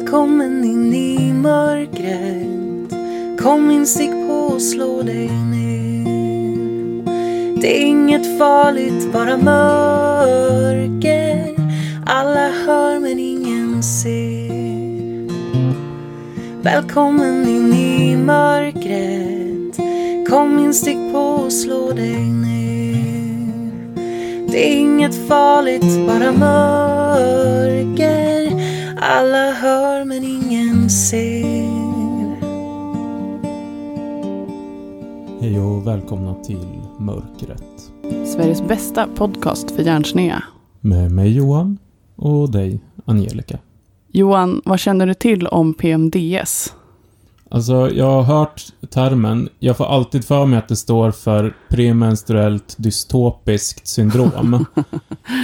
Välkommen in i mörkret. Kom in, stick på och slå dig ner. Det är inget farligt, bara mörker. Alla hör men ingen ser. Välkommen in i mörkret. Kom in, stick på och slå dig ner. Det är inget farligt, bara mörker. Alla hör men ingen ser. Hej och välkomna till Mörkret. Sveriges bästa podcast för hjärnsneda. Med mig Johan och dig Angelica. Johan, vad känner du till om PMDS? Alltså, jag har hört termen. Jag får alltid för mig att det står för premenstruellt dystopiskt syndrom.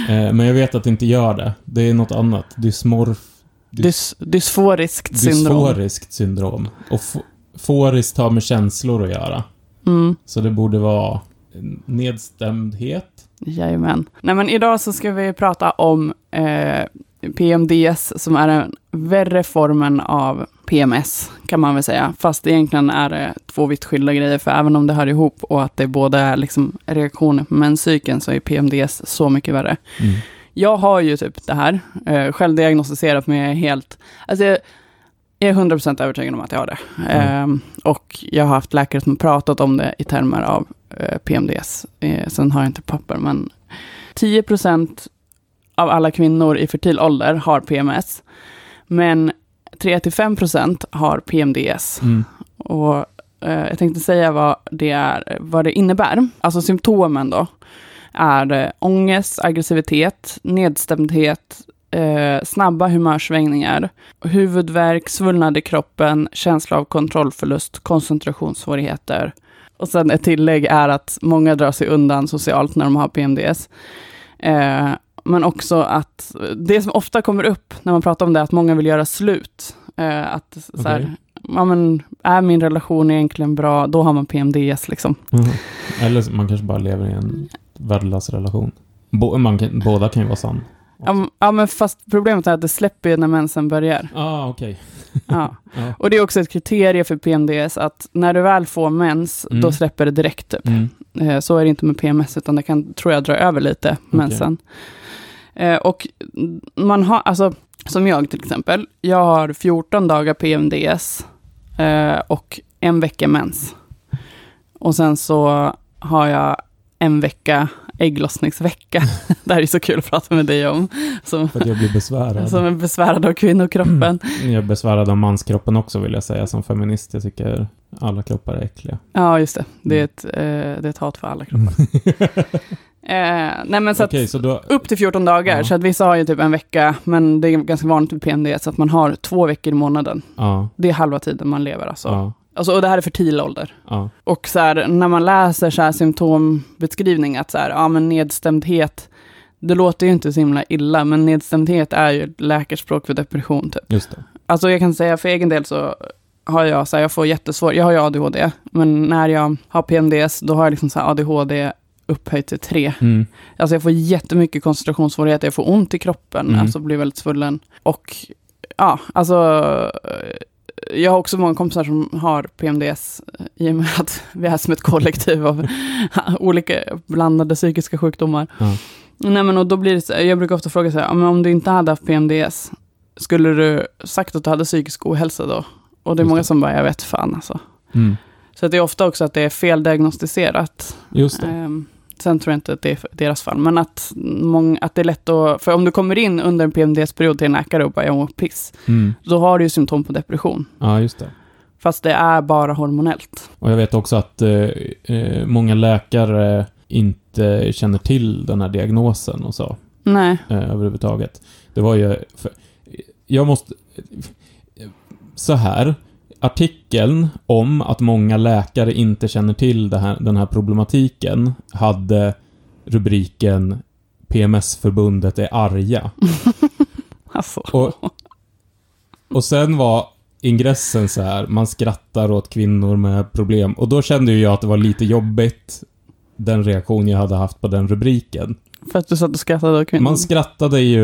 eh, men jag vet att det inte gör det. Det är något annat. Dysmorf... Dys, dysforiskt syndrom. Dysforiskt syndrom. Och foriskt har med känslor att göra. Mm, Så det borde vara nedstämdhet. jajamän. Nej, men idag så ska vi prata om eh, PMDS som är den värre formen av PMS, kan man väl säga. Fast egentligen är det två vitt skilda grejer, för även om det hör ihop och att det båda är liksom reaktioner på menscykeln så är PMDS så mycket värre. Mm. Jag har ju typ det här, eh, självdiagnostiserat mig helt, alltså jag är 100% övertygad om att jag har det. Mm. Eh, och jag har haft läkare som pratat om det i termer av eh, PMDS. Eh, sen har jag inte papper, men 10% av alla kvinnor i fertil ålder har PMS. Men 3-5% har PMDS. Mm. Och eh, jag tänkte säga vad det, är, vad det innebär. Alltså symptomen då är eh, ångest, aggressivitet, nedstämdhet, eh, snabba humörsvängningar, huvudvärk, svullnad i kroppen, känsla av kontrollförlust, koncentrationssvårigheter. Och sen ett tillägg är att många drar sig undan socialt när de har PMDS. Eh, men också att det som ofta kommer upp när man pratar om det är att många vill göra slut. Eh, att så här, ja, men, är min relation egentligen bra, då har man PMDS liksom. Mhm. Eller man kanske bara lever i en värdelös relation. Bo- man kan, båda kan ju vara sann. Ja, ja, men fast problemet är att det släpper ju när mensen börjar. Ah, okej. Ja. Ja. Och det är också ett kriterie för PMDS, att när du väl får mens, Mm. då släpper det direkt. Typ. Mm. Eh, Så är det inte med PMS, utan det kan, tror jag, dra över lite mensen. Eh, Och man har, alltså, som jag till exempel, jag har 14 dagar PMDS eh, och en vecka mens. Och sen så har jag en vecka ägglossningsvecka. det här är så kul att prata med dig om. Som, För att jag blir besvärad. som är besvärad av kvinnokroppen. Jag är besvärad av manskroppen också vill jag säga som feminist. Jag tycker alla kroppar är äckliga. Ja, just det. Det är ett, eh, det är ett hat för alla kroppar. Eh, nej, men så att, Okej, så då... upp till 14 dagar, Ja. så att vissa har ju typ en vecka, men det är ganska vanligt med PMD, så att man har två veckor i månaden. Ja, Det är halva tiden man lever alltså. ja, alltså och det här är fertil ålder. ja. Och så här, när man läser så här symptombeskrivning, att så här, ja men nedstämdhet, det låter ju inte så himla illa, men nedstämdhet är ju läkarspråk för depression typ. Just det. Alltså jag kan säga för egen del så har jag, så här, jag får jättesvårt, jag har ju ADHD, men när jag har PMDS, då har jag liksom så här ADHD upphöjt till tre. Mm. Alltså jag får jättemycket koncentrationssvårigheter, jag får ont i kroppen, Mm. alltså blir väldigt svullen. Och ja, alltså jag har också många kompisar som har PMDS eh, i och med att vi är som ett kollektiv av olika blandade psykiska sjukdomar. Ja. Nej men och då blir det så, jag brukar ofta fråga så här, om du inte hade haft PMDS, skulle du sagt att du hade psykisk ohälsa då? Och det är många som bara, jag vet fan alltså. Mm. Så det är ofta också att det är feldiagnostiserat. Just det. Ehm, sen tror jag inte att det är deras fall, men att, många, att det är lätt att... För om du kommer in under en PMDS-period till en läkare och bara jag mår piss, Mm. då har du ju symptom på depression. Ja, just det. Fast det är bara hormonellt. Och jag vet också att eh, eh, många läkare inte känner till den här diagnosen och så. Nej, eh, överhuvudtaget. Det var ju... För, jag måste... Så här. Artikeln om att många läkare inte känner till här, den här problematiken hade rubriken PMS-förbundet är arga. alltså. Och, och sen var ingressen så här, man skrattar åt kvinnor med problem. Och då kände ju jag att det var lite jobbigt, den reaktion jag hade haft på den rubriken. För att du satt och skrattade åt kvinnor. Man skrattade ju,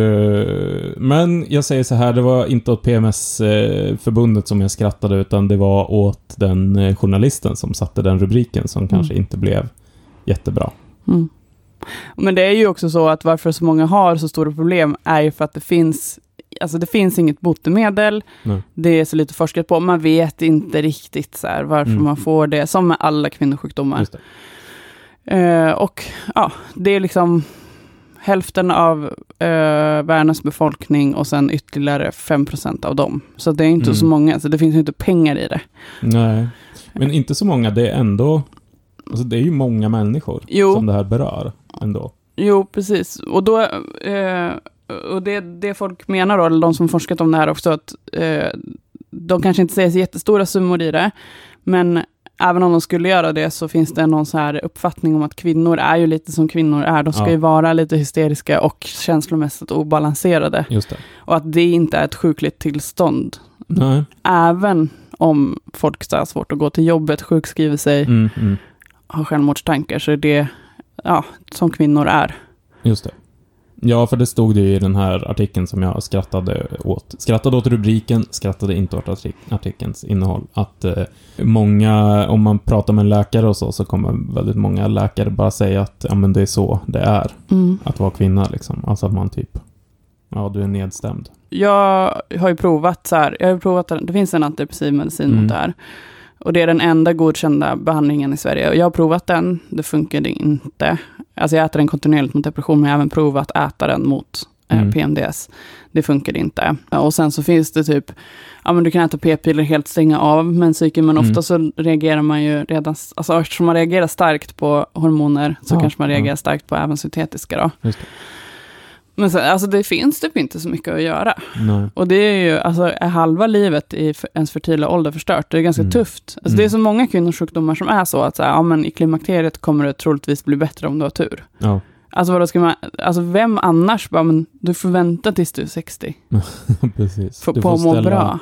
men jag säger så här, det var inte åt PMS-förbundet som jag skrattade, utan det var åt den eh, journalisten som satte den rubriken, som kanske inte blev jättebra. Mm. Men det är ju också så att varför så många har så stora problem är ju för att det finns Alltså det finns inget botemedel, Nej. det är så lite forskat på, man vet inte riktigt så här varför Mm. man får det, som med alla kvinnosjukdomar. Eh, och ja, det är liksom hälften av eh, världens befolkning och sen ytterligare 5% av dem. Så det är inte Mm. så många, så det finns inte pengar i det. Nej, men inte så många, det är ändå, alltså det är ju många människor Jo. som det här berör ändå. Jo, precis. Och då, eh, och det, det folk menar då, eller de som forskat om det här också, att eh, de kanske inte säger så jättestora summor i det, men även om de skulle göra det så finns det någon så här uppfattning om att kvinnor är ju lite som kvinnor är. De ska Ja. ju vara lite hysteriska och känslomässigt obalanserade. Och att det inte är ett sjukligt tillstånd. Nej. Även om folk har svårt att gå till jobbet, sjukskriver sig, Mm, mm. har självmordstankar, så är det ja, som kvinnor är. Just det. Ja, för det stod det ju i den här artikeln som jag skrattade åt. Skrattade åt rubriken, skrattade inte åt artik- artikelns innehåll. Att eh, många, om man pratar med en läkare och så, så kommer väldigt många läkare bara säga att ja, men det är så det är att vara kvinna liksom. Alltså att man typ, ja, du är nedstämd. Jag har ju provat så här, jag har provat, det finns en antidepressiv medicin Mm. mot det här. Och det är den enda godkända behandlingen i Sverige. Och jag har provat den, det funkade inte. Alltså jag äter den kontinuerligt mot depression, men jag har även provat att äta den mot eh, Mm. PMDS. Det funkade inte. Och sen så finns det typ, ja men du kan äta p-piller helt stänga av menscykeln, men Mm. ofta så reagerar man ju redan, alltså eftersom man reagerar starkt på hormoner, så Ja, kanske man ja. reagerar starkt på även syntetiska då. Men sen, alltså det finns typ inte så mycket att göra. Nej. Och det är ju, alltså är halva livet i ens fertila ålder förstört. Det är ganska Mm. tufft. Alltså Mm. det är så många kvinnosjukdomar som är så att så här, ja, men i klimakteriet kommer det troligtvis bli bättre om du har tur. Ja, Alltså vadå ska man, alltså vem annars bara, men du får vänta tills du är 60 precis. för, Du på att må bra.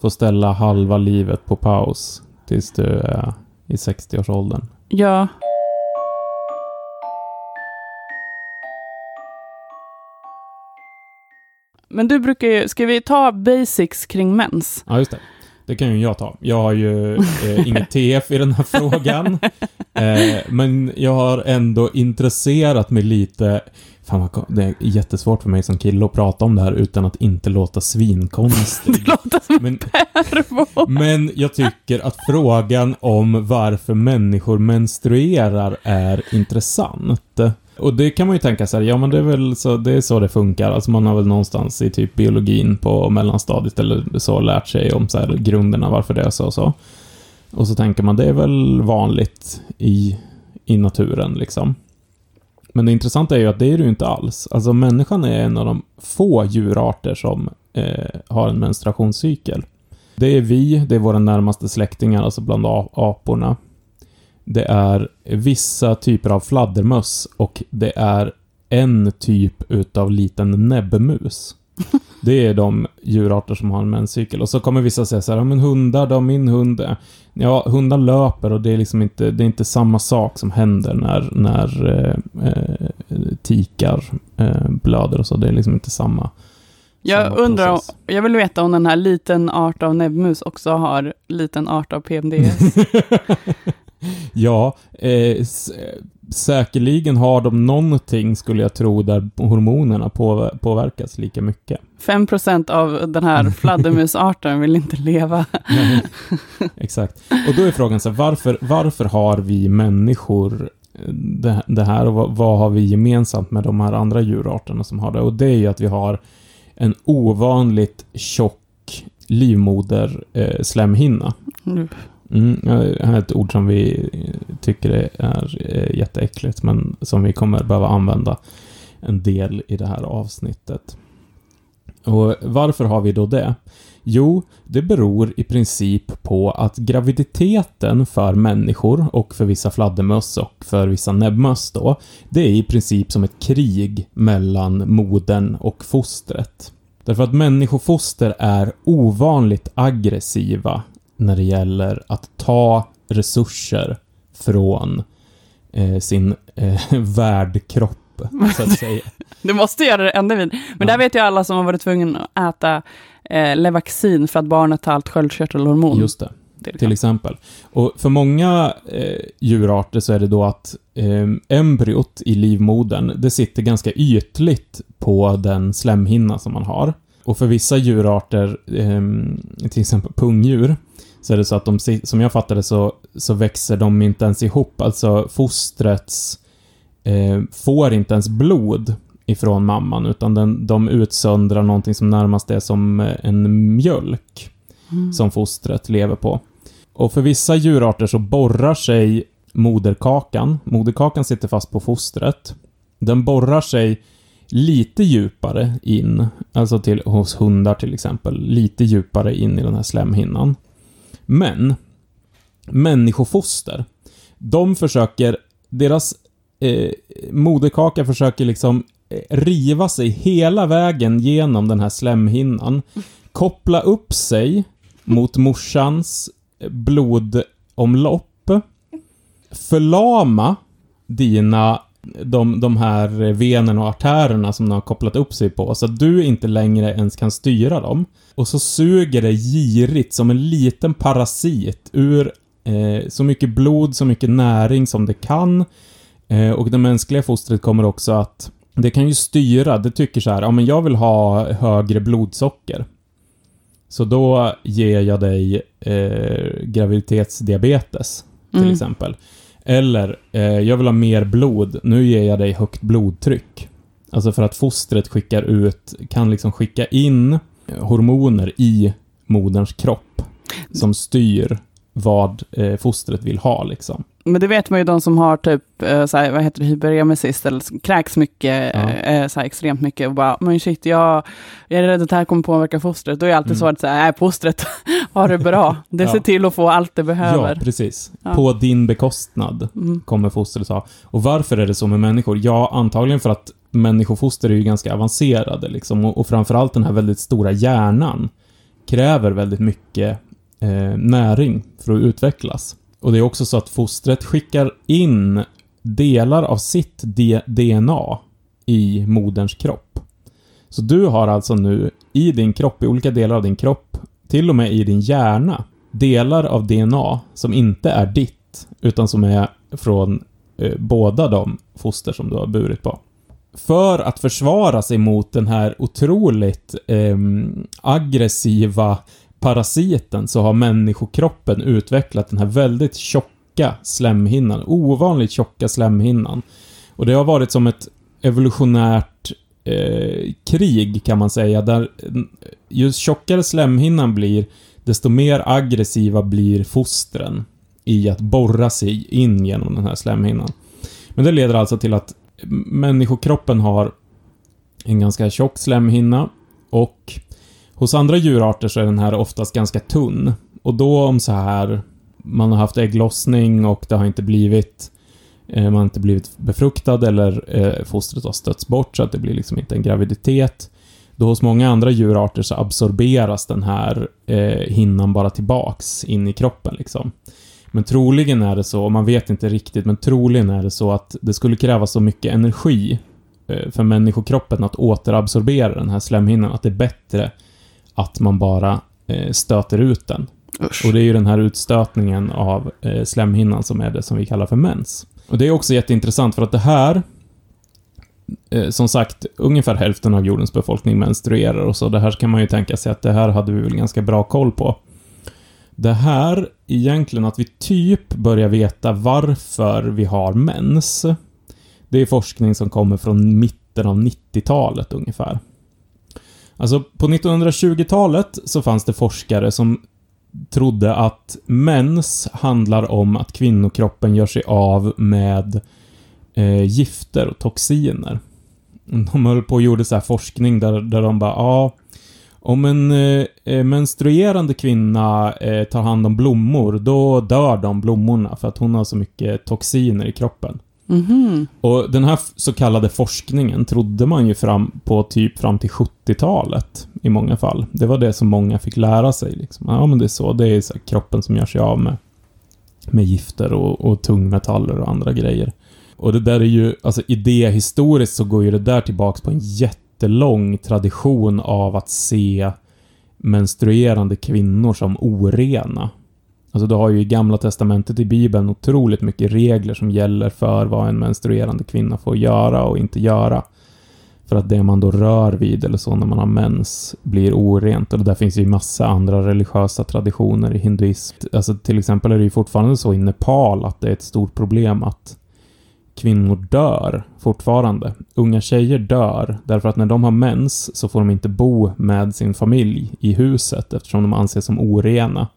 får ställa halva livet på paus tills du är i 60-årsåldern. Ja. Men du brukar ju, ska vi ta basics kring mens? Ja, just det. Det kan ju jag ta. Jag har ju eh, inget TF i den här frågan. Eh, men jag har ändå intresserat mig lite. Fan vad, det är jättesvårt för mig som kille att prata om det här utan att inte låta svinkonstig. Det låter som Men, men jag tycker att frågan om varför människor menstruerar är intressant. Och det kan man ju tänka sig, ja men det är väl så det, är så det funkar. Alltså man har väl någonstans i typ biologin på mellanstadiet eller så lärt sig om så här grunderna varför det är så och så. Och så tänker man, det är väl vanligt i, i naturen liksom. Men det intressanta är ju att det är det ju inte alls. Alltså människan är en av de få djurarter som eh, har en menstruationscykel. Det är vi, det är våra närmaste släktingar, alltså bland aporna. Det är vissa typer av fladdermöss och det är en typ utav liten näbbmus. Det är de djurarter som har en menscykel. Och så kommer vissa säga så här, ja men hundar då, min hund... är-" Ja, hundar löper och det är liksom inte, det är inte samma sak som händer när, när eh, eh, tikar eh, blöder och så. Det är liksom inte samma. Jag samma undrar, om- jag vill veta om den här liten art av näbbmus också har liten art av PMDS. ja, eh, säkerligen har de någonting, skulle jag tro, där hormonerna på, påverkas lika mycket. 5% av den här fladdermusarten vill inte leva. Nej, Exakt. Och då är frågan så här, varför, varför har vi människor eh, det, det här och vad, vad har vi gemensamt med de här andra djurarterna som har det? Och det är ju att vi har en ovanligt tjock livmoder eh, slemhinna. Mm, Mm, det här är ett ord som vi tycker är, jätteäckligt, men som vi kommer behöva använda en del i det här avsnittet. Och varför har vi då det? Jo, det beror i princip på att graviditeten för människor och för vissa fladdermöss och för vissa näbbmöss då, det är i princip som ett krig mellan modern och fostret. Därför att människofoster är ovanligt aggressiva när det gäller att ta resurser från eh, sin eh, värdkropp så att säga. Du måste göra det ännu vidare. Men Ja. där vet jag alla som har varit tvungna att äta eh, Levaxin för att barnet har allt sköldkörtelhormon. Just det. till exempel. Och för många eh, djurarter så är det då att eh, embryot i livmodern, det sitter ganska ytligt på den slemhinna som man har. Och för vissa djurarter, eh, till exempel pungdjur, så är det så att de, som jag fattar det så, så växer de inte ens ihop. Alltså fostrets eh, får inte ens blod ifrån mamman, utan den, de utsöndrar någonting som närmast är som eh, en mjölk Mm. som fostret lever på. Och för vissa djurarter så borrar sig moderkakan. Moderkakan sitter fast på fostret. Den borrar sig lite djupare in, alltså till, hos hundar till exempel, lite djupare in i den här slemhinnan. Men människofoster, de försöker, deras eh, moderkaka försöker liksom eh, riva sig hela vägen genom den här slemhinnan, koppla upp sig mot morsans eh, blodomlopp, förlama dina, de, de här venerna och artärerna som de har kopplat upp sig på, så att du inte längre ens kan styra dem. Och så suger det girigt som en liten parasit ur eh, så mycket blod, så mycket näring som det kan. Eh, och det mänskliga fostret kommer också att det kan ju styra, det tycker så här, ja men jag vill ha högre blodsocker. Så då ger jag dig eh, graviditetsdiabetes, till Mm. exempel. Eller, eh, jag vill ha mer blod, nu ger jag dig högt blodtryck. Alltså för att fostret skickar ut, kan liksom skicka in eh, hormoner i moderns kropp som styr vad eh, fostret vill ha liksom. Men det vet man ju de som har typ, eh, så här, vad heter det, hyperemesis, eller kräks mycket, Ja. eh, så här, extremt mycket och bara, men shit, jag, jag är rädd att det här kommer påverka fostret. Då är det alltid Mm. så att säga, nej, fostret har det bra. Det ser till att få allt det behöver. Ja, precis. Ja. På din bekostnad Mm. kommer fostret ha. Och varför är det så med människor? Ja, antagligen för att människofoster är ju ganska avancerade liksom. Och, och framförallt den här väldigt stora hjärnan kräver väldigt mycket eh, näring för att utvecklas. Och det är också så att fostret skickar in delar av sitt D- DNA i moderns kropp. Så du har alltså nu i din kropp, i olika delar av din kropp, till och med i din hjärna, delar av DNA som inte är ditt, utan som är från eh, båda de foster som du har burit på. För att försvara sig mot den här otroligt eh, aggressiva parasiten så har människokroppen utvecklat den här väldigt tjocka slemhinnan, ovanligt tjocka slemhinnan. Och det har varit som ett evolutionärt eh, krig kan man säga, där ju tjockare slemhinnan blir, desto mer aggressiva blir fostren i att borra sig in genom den här slemhinnan. Men det leder alltså till att människokroppen har en ganska tjock slemhinna och hos andra djurarter så är den här oftast ganska tunn. Och då om så här, man har haft ägglossning och det har inte blivit eh, man har inte blivit befruktad eller eh, fostret har stötts bort så att det blir liksom inte en graviditet. Då hos många andra djurarter så absorberas den här eh, hinnan bara tillbaks in i kroppen liksom. Men troligen är det så, och man vet inte riktigt, men troligen är det så att det skulle krävas så mycket energi eh, för människokroppen att återabsorbera den här slemhinnan, att det är bättre att man bara eh, stöter ut den. Usch. Och det är ju den här utstötningen av eh, slemhinnan som är det som vi kallar för mens. Och det är också jätteintressant för att det här, eh, som sagt, ungefär hälften av jordens befolkning menstruerar och så. Det här kan man ju tänka sig att det här hade vi väl ganska bra koll på. Det här, egentligen att vi typ börjar veta varför vi har mens. Det är forskning som kommer från mitten av 90-talet ungefär. Alltså, på 1920-talet så fanns det forskare som trodde att mens handlar om att kvinnokroppen gör sig av med eh, gifter och toxiner. De höll på och gjorde så här forskning där, där de bara, ja, om en eh, eh, menstruerande kvinna eh, tar hand om blommor, då dör de blommorna för att hon har så mycket toxiner i kroppen. Mhm. Och den här så kallade forskningen trodde man ju fram på typ fram till 70-talet i många fall. Det var det som många fick lära sig. Liksom. Ja, men det är så. Det är så kroppen som gör sig av med, med gifter och, och tungmetaller och andra grejer. Och det där är ju, alltså idéhistoriskt så går ju det där tillbaks på en jättelång tradition av att se menstruerande kvinnor som orena. Alltså du har ju i Gamla Testamentet i Bibeln otroligt mycket regler som gäller för vad en menstruerande kvinna får göra och inte göra. För att det man då rör vid eller så när man har mens blir orent. Och det där finns ju massa andra religiösa traditioner i hinduism. Alltså till exempel är det ju fortfarande så i Nepal att det är ett stort problem att kvinnor dör fortfarande. Unga tjejer dör därför att när de har mens så får de inte bo med sin familj i huset eftersom de anses som orena.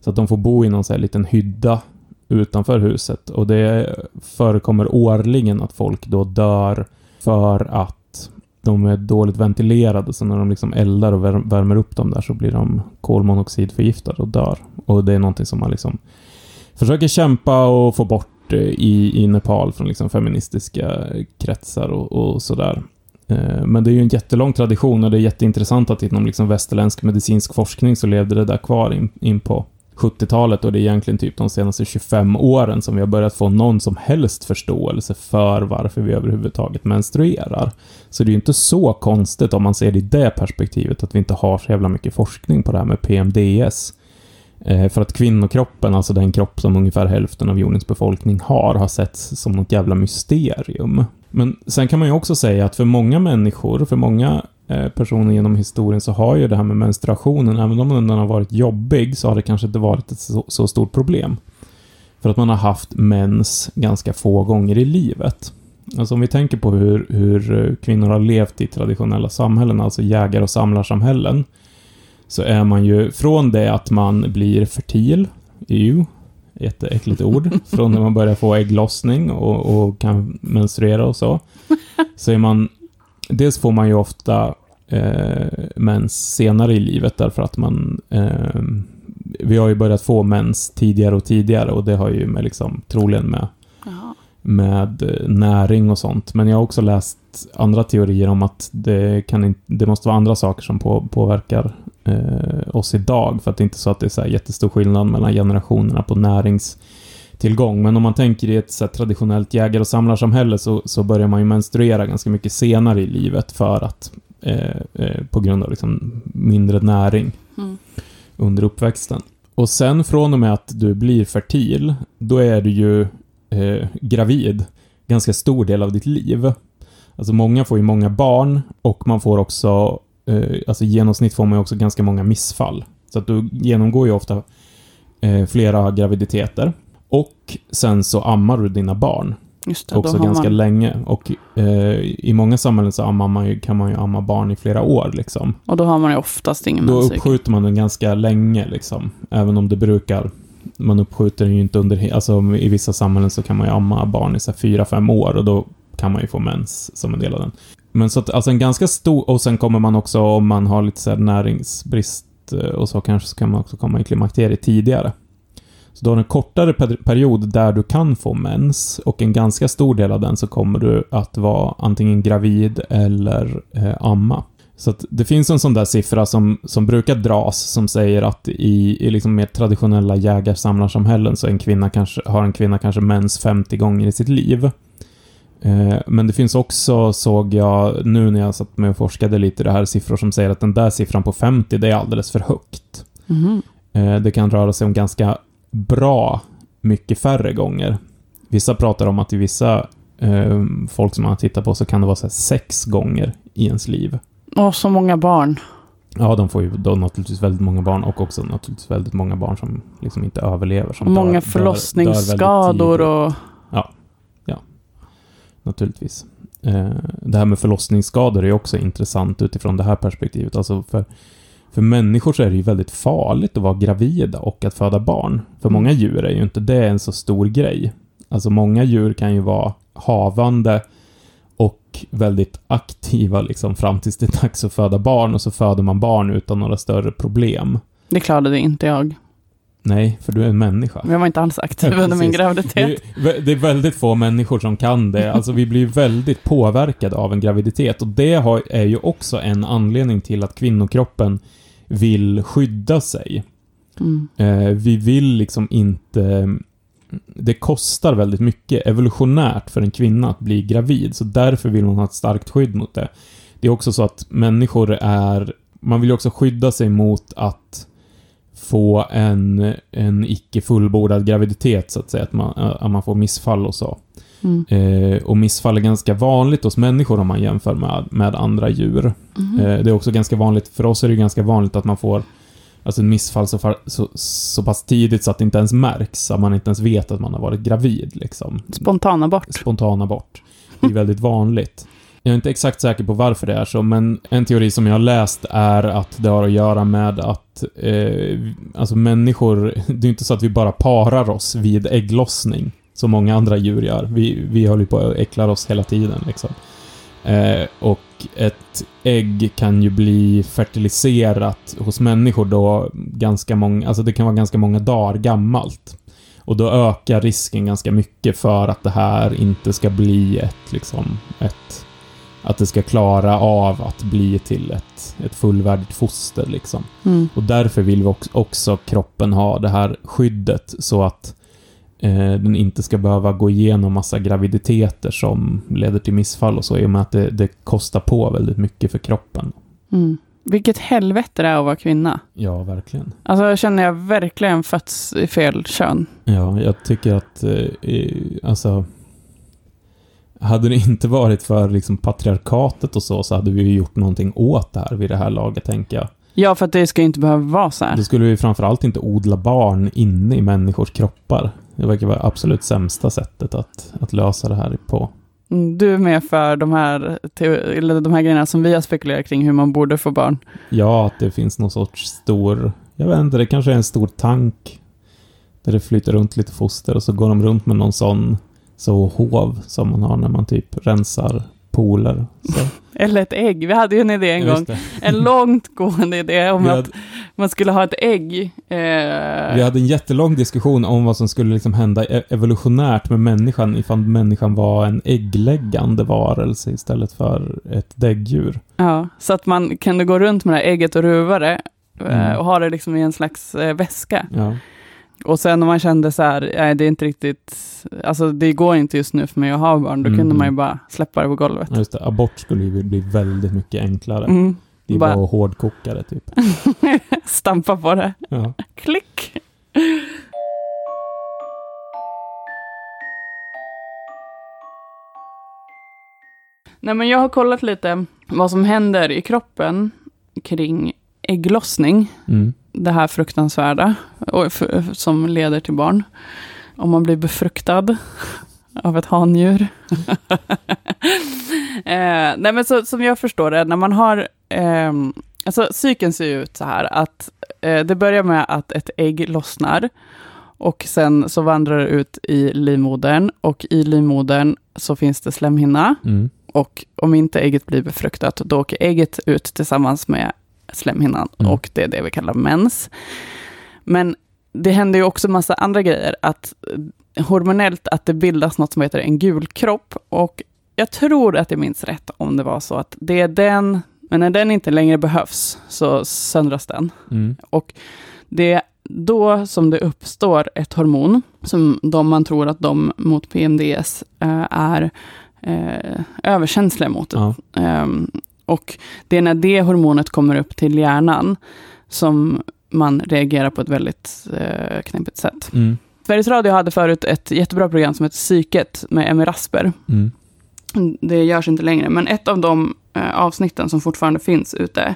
Så att de får bo i någon så här liten hydda utanför huset och det förekommer årligen att folk då dör för att de är dåligt ventilerade, så när de liksom eldar och värmer upp dem där så blir de kolmonoxidförgiftade och dör. Och det är någonting som man liksom försöker kämpa och få bort Eh, i, i Nepal från liksom feministiska kretsar och, och sådär. Eh, men det är ju en jättelång tradition och det är jätteintressant att inom liksom västerländsk medicinsk forskning så levde det där kvar in, in på 70-talet och det är egentligen typ de senaste 25 åren som vi har börjat få någon som helst förståelse för varför vi överhuvudtaget menstruerar. Så det är ju inte så konstigt om man ser det i det perspektivet att vi inte har så jävla mycket forskning på det här med PMDS. Eh, för att kvinnokroppen, alltså den kropp som ungefär hälften av jordens befolkning har, har setts som något jävla mysterium. Men sen kan man ju också säga att för många människor, för många eh, personer genom historien så har ju det här med menstruationen, även om den har varit jobbig, så har det kanske inte varit ett så, så stort problem. För att man har haft mens ganska få gånger i livet. Alltså om vi tänker på hur, hur eh, kvinnor har levt i traditionella samhällen, alltså jägar och samlarsamhällen, så är man ju från det att man blir fertil, ju, jätteäckligt ord, från när man börjar få ägglossning och, och kan menstruera och så, så är man, dels får man ju ofta eh, mens senare i livet därför att man eh, vi har ju börjat få mens tidigare och tidigare och det har ju med liksom, troligen med, med eh, näring och sånt. Men jag har också läst andra teorier om att det, kan inte, det måste vara andra saker som på, påverkar eh, oss idag. För att det är inte så att det är så jättestor skillnad mellan generationerna på näringstillgång. Men om man tänker i ett så traditionellt jägar och samlarsamhälle så, så börjar man ju menstruera ganska mycket senare i livet för att eh, eh, på grund av liksom mindre näring mm. under uppväxten. Och sen från och med att du blir fertil, då är du ju eh, gravid ganska stor del av ditt liv. Alltså många får ju många barn och man får också, eh, alltså i genomsnitt får man ju också ganska många missfall. Så att du genomgår ju ofta eh, flera graviditeter. Och sen så ammar du dina barn. Just det, också ganska man... länge. Och eh, i många samhällen så ammar man ju, kan man ju amma barn i flera år liksom. Och då har man ju oftast ingen Då uppskjuter man den ganska länge liksom. Även om det brukar man uppskjuter den ju inte under, alltså i vissa samhällen så kan man ju amma barn i så fyra, fem år och då kan man ju få mens som en del av den. Men så att, alltså en ganska stor, och sen kommer man också om man har lite så näringsbrist eh, och så kanske så kan man också komma i klimakteriet tidigare. Så du har en kortare period där du kan få mens och en ganska stor del av den så kommer du att vara antingen gravid eller eh, amma. Så att det finns en sån där siffra som, som brukar dras som säger att i, i liksom mer traditionella jägarsamlarsamhällen så en kvinna kanske, har en kvinna kanske mens 50 gånger i sitt liv. Eh, men det finns också, såg jag nu när jag satt med och forskade lite, det här siffror som säger att den där siffran på 50, det är alldeles för högt. Mm. Det kan röra sig om ganska bra mycket färre gånger. Vissa pratar om att i vissa eh, folk som man tittar på så kan det vara sex gånger i ens liv. Och så många barn. Ja, de får ju då naturligtvis väldigt många barn och också naturligtvis väldigt många barn som liksom inte överlever. Som många dör, förlossningsskador dör och... Naturligtvis. Eh, det här med förlossningsskador är också intressant utifrån det här perspektivet. Alltså för, för människor så är det ju väldigt farligt att vara gravida och att föda barn. För mm. många djur är ju inte det en så stor grej. Alltså många djur kan ju vara havande och väldigt aktiva liksom fram tills det är dags att föda barn och så föder man barn utan några större problem. Det klarade inte jag. Nej, för du är en människa. Men jag var inte alls aktiv under min graviditet. Det, det, är väldigt få människor som kan det. Alltså vi blir väldigt påverkade av en graviditet och det har, är ju också en anledning till att kvinnokroppen vill skydda sig. Mm. Eh, vi vill liksom inte det kostar väldigt mycket evolutionärt för en kvinna att bli gravid, så därför vill man ha ett starkt skydd mot det. Det är också så att människor är... Man vill ju också skydda sig mot att få en, en icke fullbordad graviditet, så att säga. Att man, att man får missfall och så. Mm. Eh, och missfall är ganska vanligt hos människor om man jämför med, med andra djur. Mhm. Eh, det är också ganska vanligt, för oss är det ganska vanligt att man får alltså missfall så, far, så, så pass tidigt så att det inte ens märks, att man inte ens vet att man har varit gravid. Liksom. Spontan abort. Spontan abort. Det är väldigt vanligt. Jag är inte exakt säker på varför det är så, men en teori som jag har läst är att det har att göra med att eh, alltså människor, det är inte så att vi bara parar oss vid ägglossning, som många andra djur gör. Vi, vi håller ju på att äcklar oss hela tiden liksom. Eh, och ett ägg kan ju bli fertiliserat hos människor då ganska många, alltså det kan vara ganska många dagar gammalt. Och då ökar risken ganska mycket för att det här inte ska bli ett, liksom, ett, att det ska klara av att bli till ett, ett fullvärdigt foster liksom. Mm. Och därför vill vi också, också kroppen ha det här skyddet så att eh, den inte ska behöva gå igenom massa graviditeter som leder till missfall och så, i och med att det, det kostar på väldigt mycket för kroppen. Mm. Vilket helvete det är att vara kvinna. Ja, verkligen. Alltså jag känner jag verkligen fötts i fel kön. Ja, jag tycker att, eh, alltså... Hade det inte varit för liksom patriarkatet och så, så hade vi ju gjort någonting åt det här vid det här laget, tänker jag. Ja, för att det ska ju inte behöva vara så här. Då skulle vi framförallt inte odla barn inne i människors kroppar. Det verkar vara absolut sämsta sättet att, att lösa det här på. Mm, Du är med för de här, eller de här grejerna som vi har spekulerat kring hur man borde få barn. Ja, att det finns någon sorts stor... Jag vet inte, det kanske är en stor tank där det flyter runt lite foster och så går de runt med någon sån så hov som man har när man typ rensar pooler. Så. Eller ett ägg. Vi hade ju en idé en Ja, gång. En långtgående idé om Vi att hade, man skulle ha ett ägg. Eh, vi hade en jättelång diskussion om vad som skulle liksom hända e- evolutionärt med människan ifall människan var en äggläggande varelse istället för ett däggdjur. ja, så att man kunde gå runt med det här ägget och ruva det. eh, Mm. Och ha det liksom i en slags eh, väska. Ja. Och sen om man kände så här, nej det är inte riktigt, alltså det går inte just nu för mig att ha barn, då Mm. kunde man ju bara släppa det på golvet. Ja, Just det, abort skulle ju bli väldigt mycket enklare. Mm. Det är Bara- bara att hårdkoka det typ. Stampa på det. Ja. Klick! Nej men jag har kollat lite vad som händer i kroppen kring ägglossning. Mm. Det här fruktansvärda som leder till barn. Om man blir befruktad av ett handjur. eh, nej men så, som jag förstår det, när man har... ehm, alltså cykeln ser ju ut så här att eh, det börjar med att ett ägg lossnar. Och sen så vandrar det ut i livmodern. Och i livmodern så finns det slemhinna. Mm. Och om inte ägget blir befruktat, då åker ägget ut tillsammans med slemhinnan. Mm. Och det är det vi kallar mens. Men det händer ju också massa andra grejer. Att eh, hormonellt att det bildas något som heter en gul kropp. Och jag tror att jag minns rätt om det var så att det är den, men när den inte längre behövs så söndras den. Mm. Och det är då som det uppstår ett hormon, som de man tror att de mot PMDS eh, är eh, överkänsliga mot. Ja. Och det är när det hormonet kommer upp till hjärnan som man reagerar på ett väldigt eh, knepigt sätt. Mm. Sveriges Radio hade förut ett jättebra program som heter Psyket med Emmy Rasper. Mm. Det görs inte längre, men ett av de eh, avsnitten som fortfarande finns ute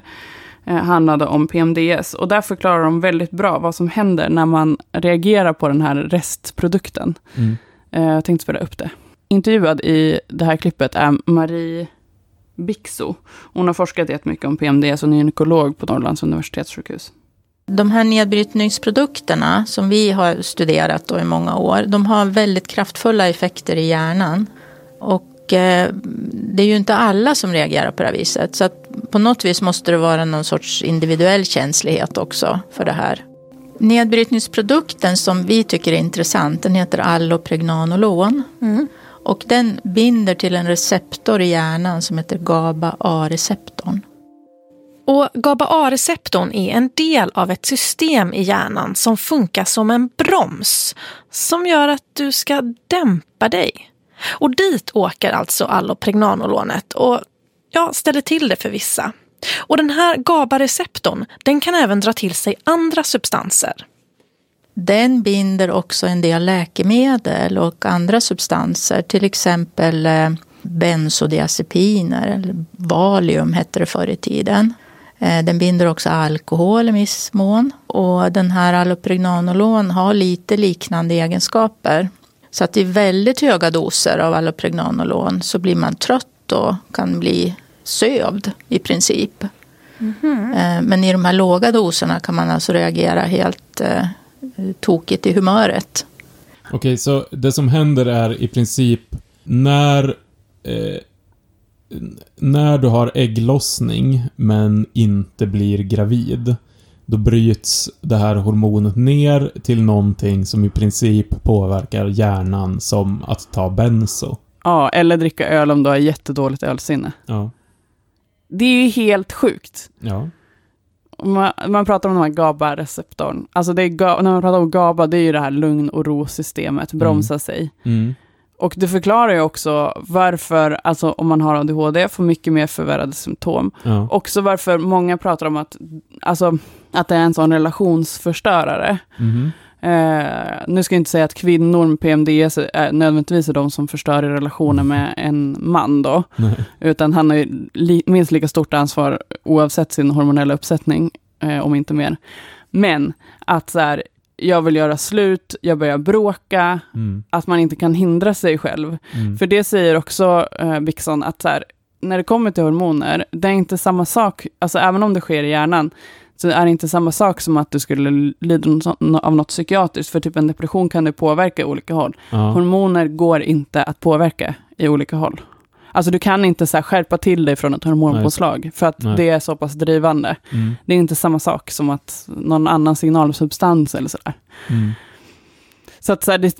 eh, handlade om PMDS. Och där förklarar de väldigt bra vad som händer när man reagerar på den här restprodukten. Mm. Eh, jag tänkte spela upp det. Intervjuad i det här klippet är Marie Bixo. Hon har forskat jättemycket om PMDS och är gynekolog på Norrlands universitetssjukhus. De här nedbrytningsprodukterna som vi har studerat då i många år, de har väldigt kraftfulla effekter i hjärnan. Och eh, det är ju inte alla som reagerar på det här viset. Så att på något vis måste det vara någon sorts individuell känslighet också för det här. Nedbrytningsprodukten som vi tycker är intressant, den heter Allopregnanolon. Och den binder till en receptor i hjärnan som heter GABA-A-receptorn. Och GABA A-receptorn är en del av ett system i hjärnan som funkar som en broms som gör att du ska dämpa dig. Och dit åker alltså allopregnanolonet och ja, ställer till det för vissa. Och den här GABA-receptorn den kan även dra till sig andra substanser. Den binder också en del läkemedel och andra substanser, till exempel eh, bensodiazepiner, eller Valium hette det förr i tiden. Eh, den binder också alkohol i viss mån. Och den här allopregnanolon har lite liknande egenskaper. Så att i väldigt höga doser av allopregnanolon så blir man trött och kan bli sövd i princip. Mm-hmm. Men i de här låga doserna kan man alltså reagera helt tokigt i humöret. Okej, så det som händer är i princip när eh, när du har ägglossning men inte blir gravid, då bryts det här hormonet ner till någonting som i princip påverkar hjärnan som att ta benzo. Ja, eller dricka öl om du har jättedåligt ölsinne. Ja. Det är ju helt sjukt. Ja. Man, man pratar om de här GABA-receptorn. Alltså det är, när man pratar om GABA, det är ju det här lugn och ro-systemet, bromsa sig. Mm. Och det förklarar ju också varför, alltså om man har ADHD, får mycket mer förvärrade symptom. Ja. Också varför många pratar om att, alltså, att det är en sån relationsförstörare. Mhm. Eh, nu ska jag inte säga att kvinnor med PMDS är nödvändigtvis är de som förstör i relationer med en man då. Nej. Utan han har ju li, minst lika stort ansvar oavsett sin hormonella uppsättning, eh, om inte mer. Men att så här, jag vill göra slut, jag börjar bråka, Mm. att man inte kan hindra sig själv. Mm. För det säger också eh, Bixson att så här, när det kommer till hormoner, det är inte samma sak, alltså även om det sker i hjärnan, så är det inte samma sak som att du skulle lida av något psykiatriskt, för typ en depression kan du påverka i olika håll. Ja. Hormoner går inte att påverka i olika håll. Alltså du kan inte så skärpa till dig från ett hormonpåslag, för att Nej. det är så pass drivande. Mm. Det är inte samma sak som att någon annan signalsubstans eller sådär. Mm. Så att så här, det,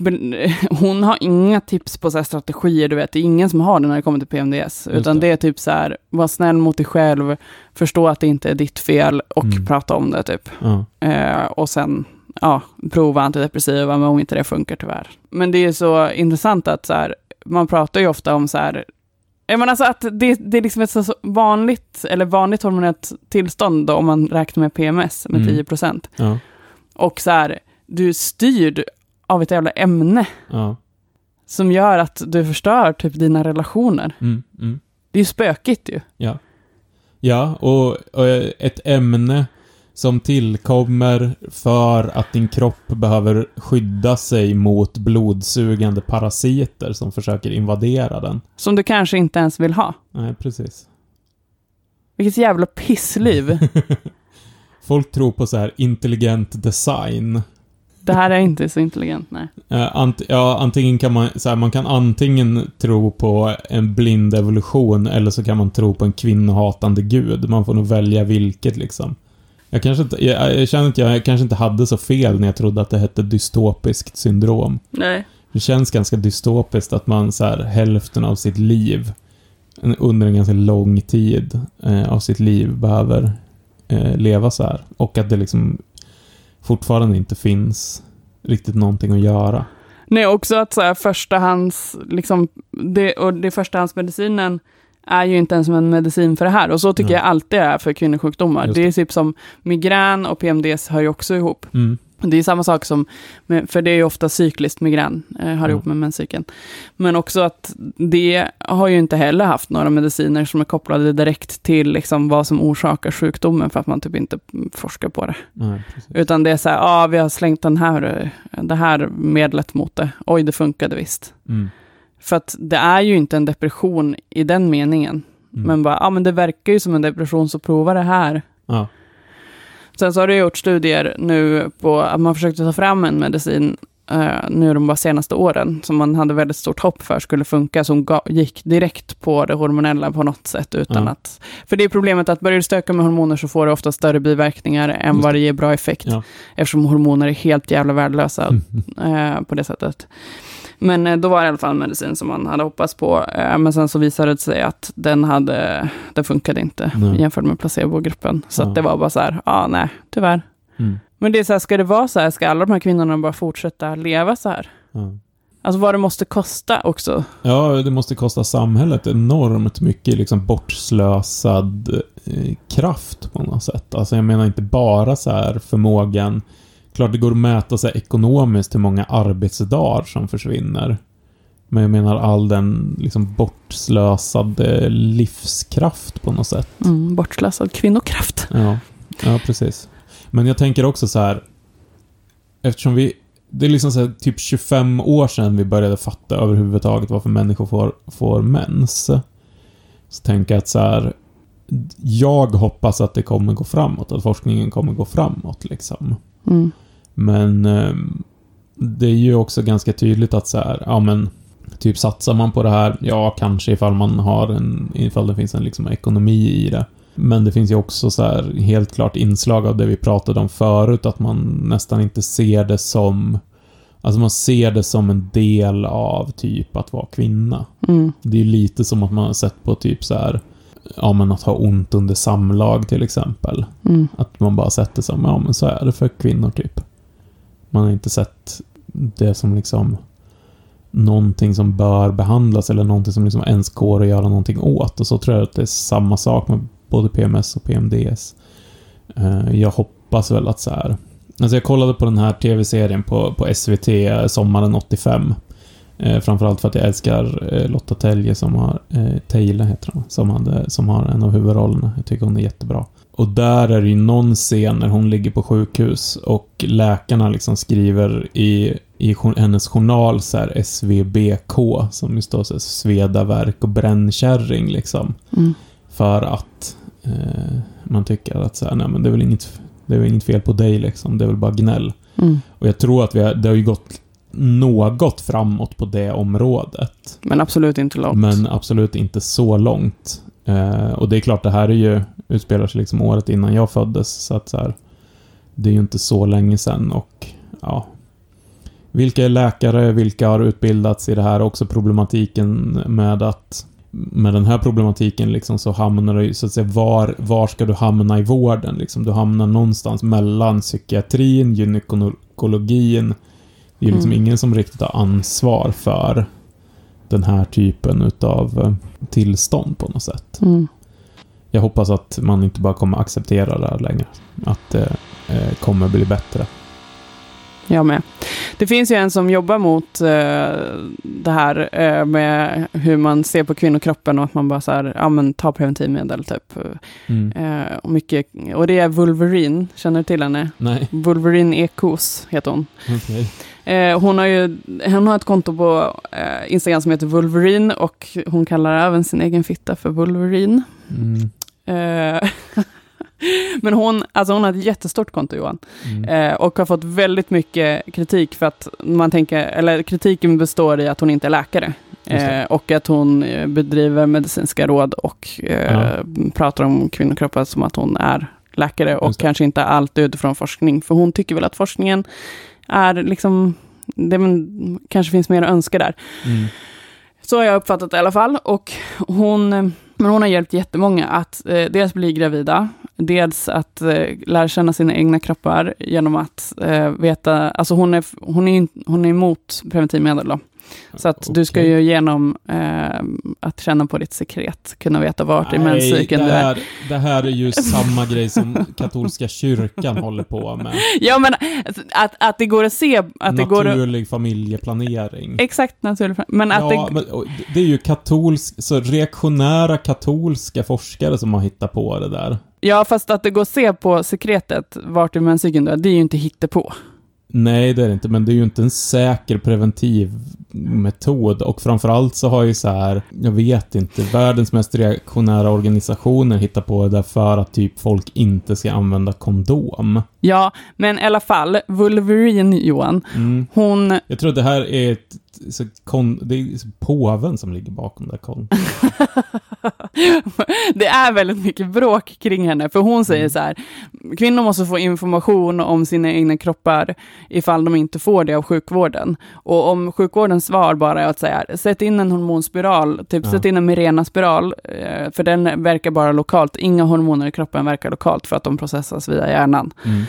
hon har inga tips på så här strategier, du vet. Det är ingen som har det när det kommer till PMDS. Utan det. det. är typ så här, var snäll mot dig själv, förstå att det inte är ditt fel och Mm. prata om det typ. Ja. Eh, och sen, ja, prova antidepressiva, men om inte det funkar tyvärr. Men det är så intressant att så här, man pratar ju ofta om så här, jag menar alltså att det, det är liksom ett så vanligt, eller vanligt hormonellt tillstånd då, om man räknar med PMS med Mm. 10 procent. Ja. Och så här, du är styrd av ett jävla ämne Ja. som gör att du förstör typ dina relationer. Mm. Mm. Det är ju spökigt ju. Ja, och, och ett ämne som tillkommer för att din kropp behöver skydda sig mot blodsugande parasiter som försöker invadera den. Som du kanske inte ens vill ha. Nej, precis. Vilket jävla pissliv. Folk tror på så här intelligent design. Det här är inte så intelligent, nej. Eh, ant, ja, antingen kan man, så här, man kan antingen tro på en blind evolution eller så kan man tro på en kvinnohatande gud. Man får nog välja vilket liksom. Jag kanske inte, jag, jag känner att jag kanske inte hade så fel när jag trodde att det hette dystopiskt syndrom. Nej. Det känns ganska dystopiskt att man så här, hälften av sitt liv, under en ganska lång tid eh, av sitt liv, behöver eh, leva så här. Och att det liksom fortfarande inte finns riktigt någonting att göra. Nej, också att så här, förstahands, liksom, det, och det förstahandsmedicinen är ju inte ens en medicin för det här. Och så tycker Nej. jag alltid är för kvinnosjukdomar. Just Det det. är typ som migrän och PMDS hör ju också ihop. Mm. Det är samma sak som, för det är ju ofta cykliskt migrän, eh, har Mm. ihop med menscykeln. Men också att det har ju inte heller haft några mediciner som är kopplade direkt till liksom vad som orsakar sjukdomen, för att man typ inte forskar på det. Nej. Utan det är så här, ja, ah, vi har slängt den här, eh, det här medlet mot det. Oj, det funkade visst. Mm. För att det är ju inte en depression i den meningen. Mm. Men bara, ja ah, men det verkar ju som en depression, så prova det här. Ja. Sen så har det gjort studier nu på att man försökte ta fram en medicin eh, nu de bara senaste åren, som man hade väldigt stort hopp för skulle funka, som ga- gick direkt på det hormonella på något sätt utan Ja. att... För det är problemet att börjar du stöka med hormoner så får du ofta större biverkningar än Just vad det. ger bra effekt. Ja. Eftersom hormoner är helt jävla värdelösa Mm. eh, på det sättet. Men eh, då var det i alla fall en medicin som man hade hoppats på. Eh, Men sen så visade det sig att den, hade, den funkade inte Nej. jämfört med placebogruppen. Så Ja. det var bara så här, ja nej, tyvärr. Mm. Men det är så här, ska det vara så här, ska alla de här kvinnorna bara fortsätta leva så här? Ja. Alltså vad det måste kosta också. Ja, det måste kosta samhället enormt mycket liksom bortslösad eh, kraft på något sätt. Alltså jag menar inte bara så här förmågan. Klart det går att mäta sig ekonomiskt hur många arbetsdagar som försvinner. Men jag menar all den liksom bortslösade livskraft på något sätt. Mm, bortslösad kvinnokraft. Ja, ja precis. Men jag tänker också så här. Eftersom vi... Det är liksom så här, typ 25 år sedan vi började fatta överhuvudtaget varför människor får, får mens. Så tänker jag att så här. Jag hoppas att det kommer gå framåt, att forskningen kommer gå framåt liksom. Mm. Men ehm, det är ju också ganska tydligt att så här, ja men typ satsar man på det här, ja kanske ifall man har en, ifall det finns en liksom ekonomi i det. Men det finns ju också så här helt klart inslag av det vi pratade om förut, att man nästan inte ser det som Alltså man ser det som en del av typ att vara kvinna. Mm. Det är lite som att man har sett på typ så här Ja men att ha ont under samlag till exempel. Mm. Att man bara sett det som, ja men så är det för kvinnor typ. Man har inte sett det som liksom någonting som bör behandlas eller någonting som liksom ens går att göra någonting åt. Och så tror jag att det är samma sak med både PMS och PMDS. Eh, jag hoppas väl att så här. Alltså jag kollade på den här tv-serien på, på SVT sommaren 85. Eh, framförallt för att jag älskar eh, Lotta Telje som har, eh, heter hon, som, hade, som har en av huvudrollerna. Jag tycker hon är jättebra. Och där är det ju någon scen när hon ligger på sjukhus och läkarna liksom skriver i, i hennes journal så här SVBK, som ju står så här sveda, värk och brännkärring liksom. Mm. För att eh, man tycker att så här, nej men det är väl inget, det är väl inget fel på dig liksom, det är väl bara gnäll. Mm. Och jag tror att vi har, det har ju gått något framåt på det området. Men absolut inte långt. Men absolut inte så långt. Eh, och det är klart, det här är ju, utspelar sig liksom året innan jag föddes, så att så här, det är ju inte så länge sedan och ja. Vilka är läkare, vilka har utbildats i det här? Också problematiken med att med den här problematiken liksom så hamnar du så att säga var, var ska du hamna i vården liksom? Du hamnar någonstans mellan psykiatrin, gynekologin. Det är ju liksom Mm. ingen som riktigt har ansvar för den här typen utav eh, tillstånd på något sätt. Mm. Jag hoppas att man inte bara kommer acceptera det här längre. Att det eh, kommer bli bättre. Jag med. Det finns ju en som jobbar mot eh, det här eh, med hur man ser på kvinnokroppen och att man bara så här, ja men ta preventivmedel typ. Mm. Eh, och, mycket, och det är Wolverine, känner du till henne? Nej, Wolverine Ekos heter hon. okej. Eh, hon, har ju, hon har ett konto på eh, Instagram som heter Wolverine och hon kallar även sin egen fitta för Wolverine. Mm. Eh, men hon, alltså hon har ett jättestort konto Johan. Mm. Eh, och har fått väldigt mycket kritik för att man tänker, eller kritiken består i att hon inte är läkare. Eh, och att hon eh, bedriver medicinska råd och eh, Ja. pratar om kvinnokroppar som att hon är läkare och kanske inte alltid utifrån forskning. För hon tycker väl att forskningen är liksom, det men, kanske finns mer att önska där. Mm. Så har jag uppfattat det i alla fall. Och hon, men hon har hjälpt jättemånga att eh, dels bli gravida, dels att eh, lära känna sina egna kroppar genom att eh, veta, alltså hon är, hon är, hon är emot preventivmedel då. Så att du ska ju genom eh, att känna på ditt sekret kunna veta vart i menscykeln du är. det här är ju samma grej som katolska kyrkan håller på med. Ja men att, att det går att se, att det går att, Naturlig familjeplanering. Exakt naturligt. Men att ja, det, men, det är ju katolsk, så reaktionära katolska forskare som har hittat på det där. ja fast att det går att se på sekretet vart i menscykeln du är, det är ju inte hittepå. Nej, det är det inte, men det är ju inte en säker preventiv metod och framförallt så har ju så här, jag vet inte, världens mest reaktionära organisationer hittat på det där för att typ folk inte ska använda kondom. Ja, men i alla fall, Wolverine, Johan, Mm. hon... Jag tror att det här är ett, så kon, det är påven som ligger bakom det här kon. det är väldigt mycket bråk kring henne, för hon säger så här, kvinnor måste få information om sina egna kroppar ifall de inte får det av sjukvården. Och om sjukvårdens svar bara är att säga, sätt in en hormonspiral, typ Ja. sätt in en Mirena-spiral, eh, för den verkar bara lokalt, inga hormoner i kroppen verkar lokalt för att de processas via hjärnan. Mm.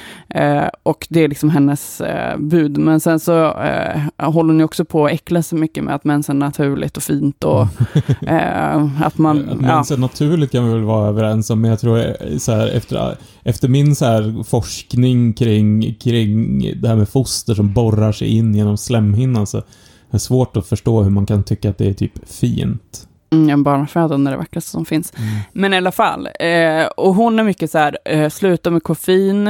Eh, och det är liksom hennes eh, bud. Men sen så eh, håller hon ju också på att äckla sig mycket med att mensen är naturligt och fint och eh, att man... Att ja. mensen naturligt kan vi väl vara överens om, men jag tror eh, så här, efter, efter min så här forskning kring, kring det här med foster som borrar sig in genom slemhinnan så är det svårt att förstå hur man kan tycka att det är typ fint. Mm, barnafödande är det vackraste som finns. Men i alla fall, eh, och hon är mycket så här, eh, sluta med koffein,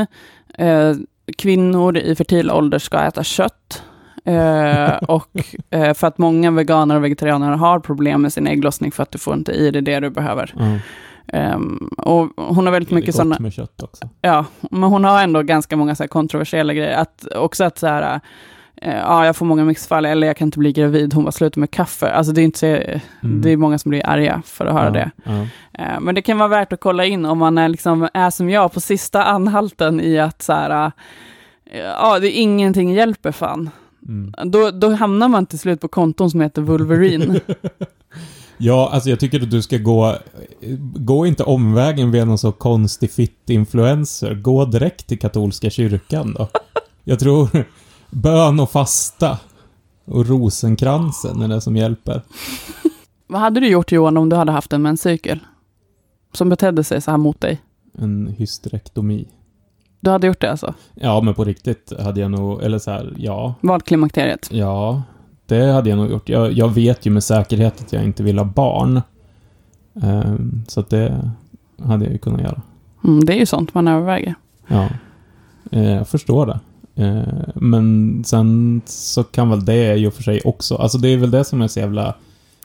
eh, kvinnor i fertil ålder ska äta kött. Eh, och eh, för att många veganer och vegetarianer har problem med sin ägglossning för att du får inte i dig det du behöver. Ja, Ehm, och hon har väldigt det är mycket gott sådana, med kött också. ja, men hon har ändå ganska många så kontroversiella grejer. Att, också att så här, eh, ja, jag får många missfall, eller jag kan inte bli gravid, hon bara slutar med kaffe. Alltså det är inte så, Mm. det är många som blir arga för att höra ja, det. Ja. Eh, Men det kan vara värt att kolla in om man är, liksom, är som jag på sista anhalten i att så här, eh, ja, det är ingenting hjälper fan. Mm. Då, då hamnar man till slut på konton som heter Wolverine. Ja, alltså jag tycker att du ska gå... Gå inte omvägen via någon så konstig fitt-influencer. Gå direkt till katolska kyrkan då. Jag tror bön och fasta och rosenkransen är det som hjälper. Vad hade du gjort Johan om du hade haft en menscykel? Som betedde sig så här mot dig? En hysterektomi. Du hade gjort det alltså? Ja, men på riktigt hade jag nog... Eller så här, ja. Valklimakteriet? Ja, det hade jag nog gjort. Jag, jag vet ju med säkerhet att jag inte vill ha barn. Ehm, så att det hade jag ju kunnat göra. Mm, det är ju sånt man överväger. Ja, eh, jag förstår det. Eh, men sen så kan väl det i och för sig också, alltså det är väl det som är så jävla...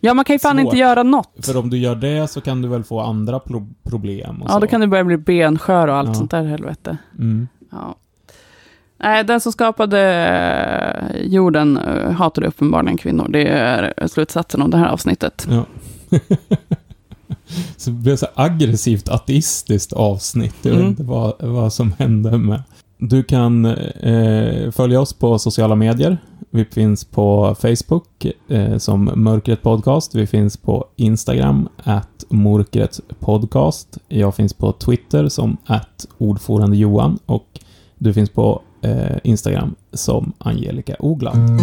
Ja, man kan ju fan Svårt. inte göra något. För om du gör det så kan du väl få andra pro problem och Ja, så. då kan du börja bli benskör och allt Ja. sånt där helvete. Mm. Ja. Nej, den som skapade eh, jorden eh, hatade uppenbarligen kvinnor. Det är slutsatsen av det här avsnittet. Ja. så det blev så aggressivt ateistiskt avsnitt. Jag vet Mm. inte vad, vad som hände med. Du kan eh, följa oss på sociala medier. Vi finns på Facebook eh, som Mörkret Podcast. Vi finns på Instagram, at Mörkret Podcast. Jag finns på Twitter som at Ordförande Johan och du finns på eh, Instagram som Angelica Ogland.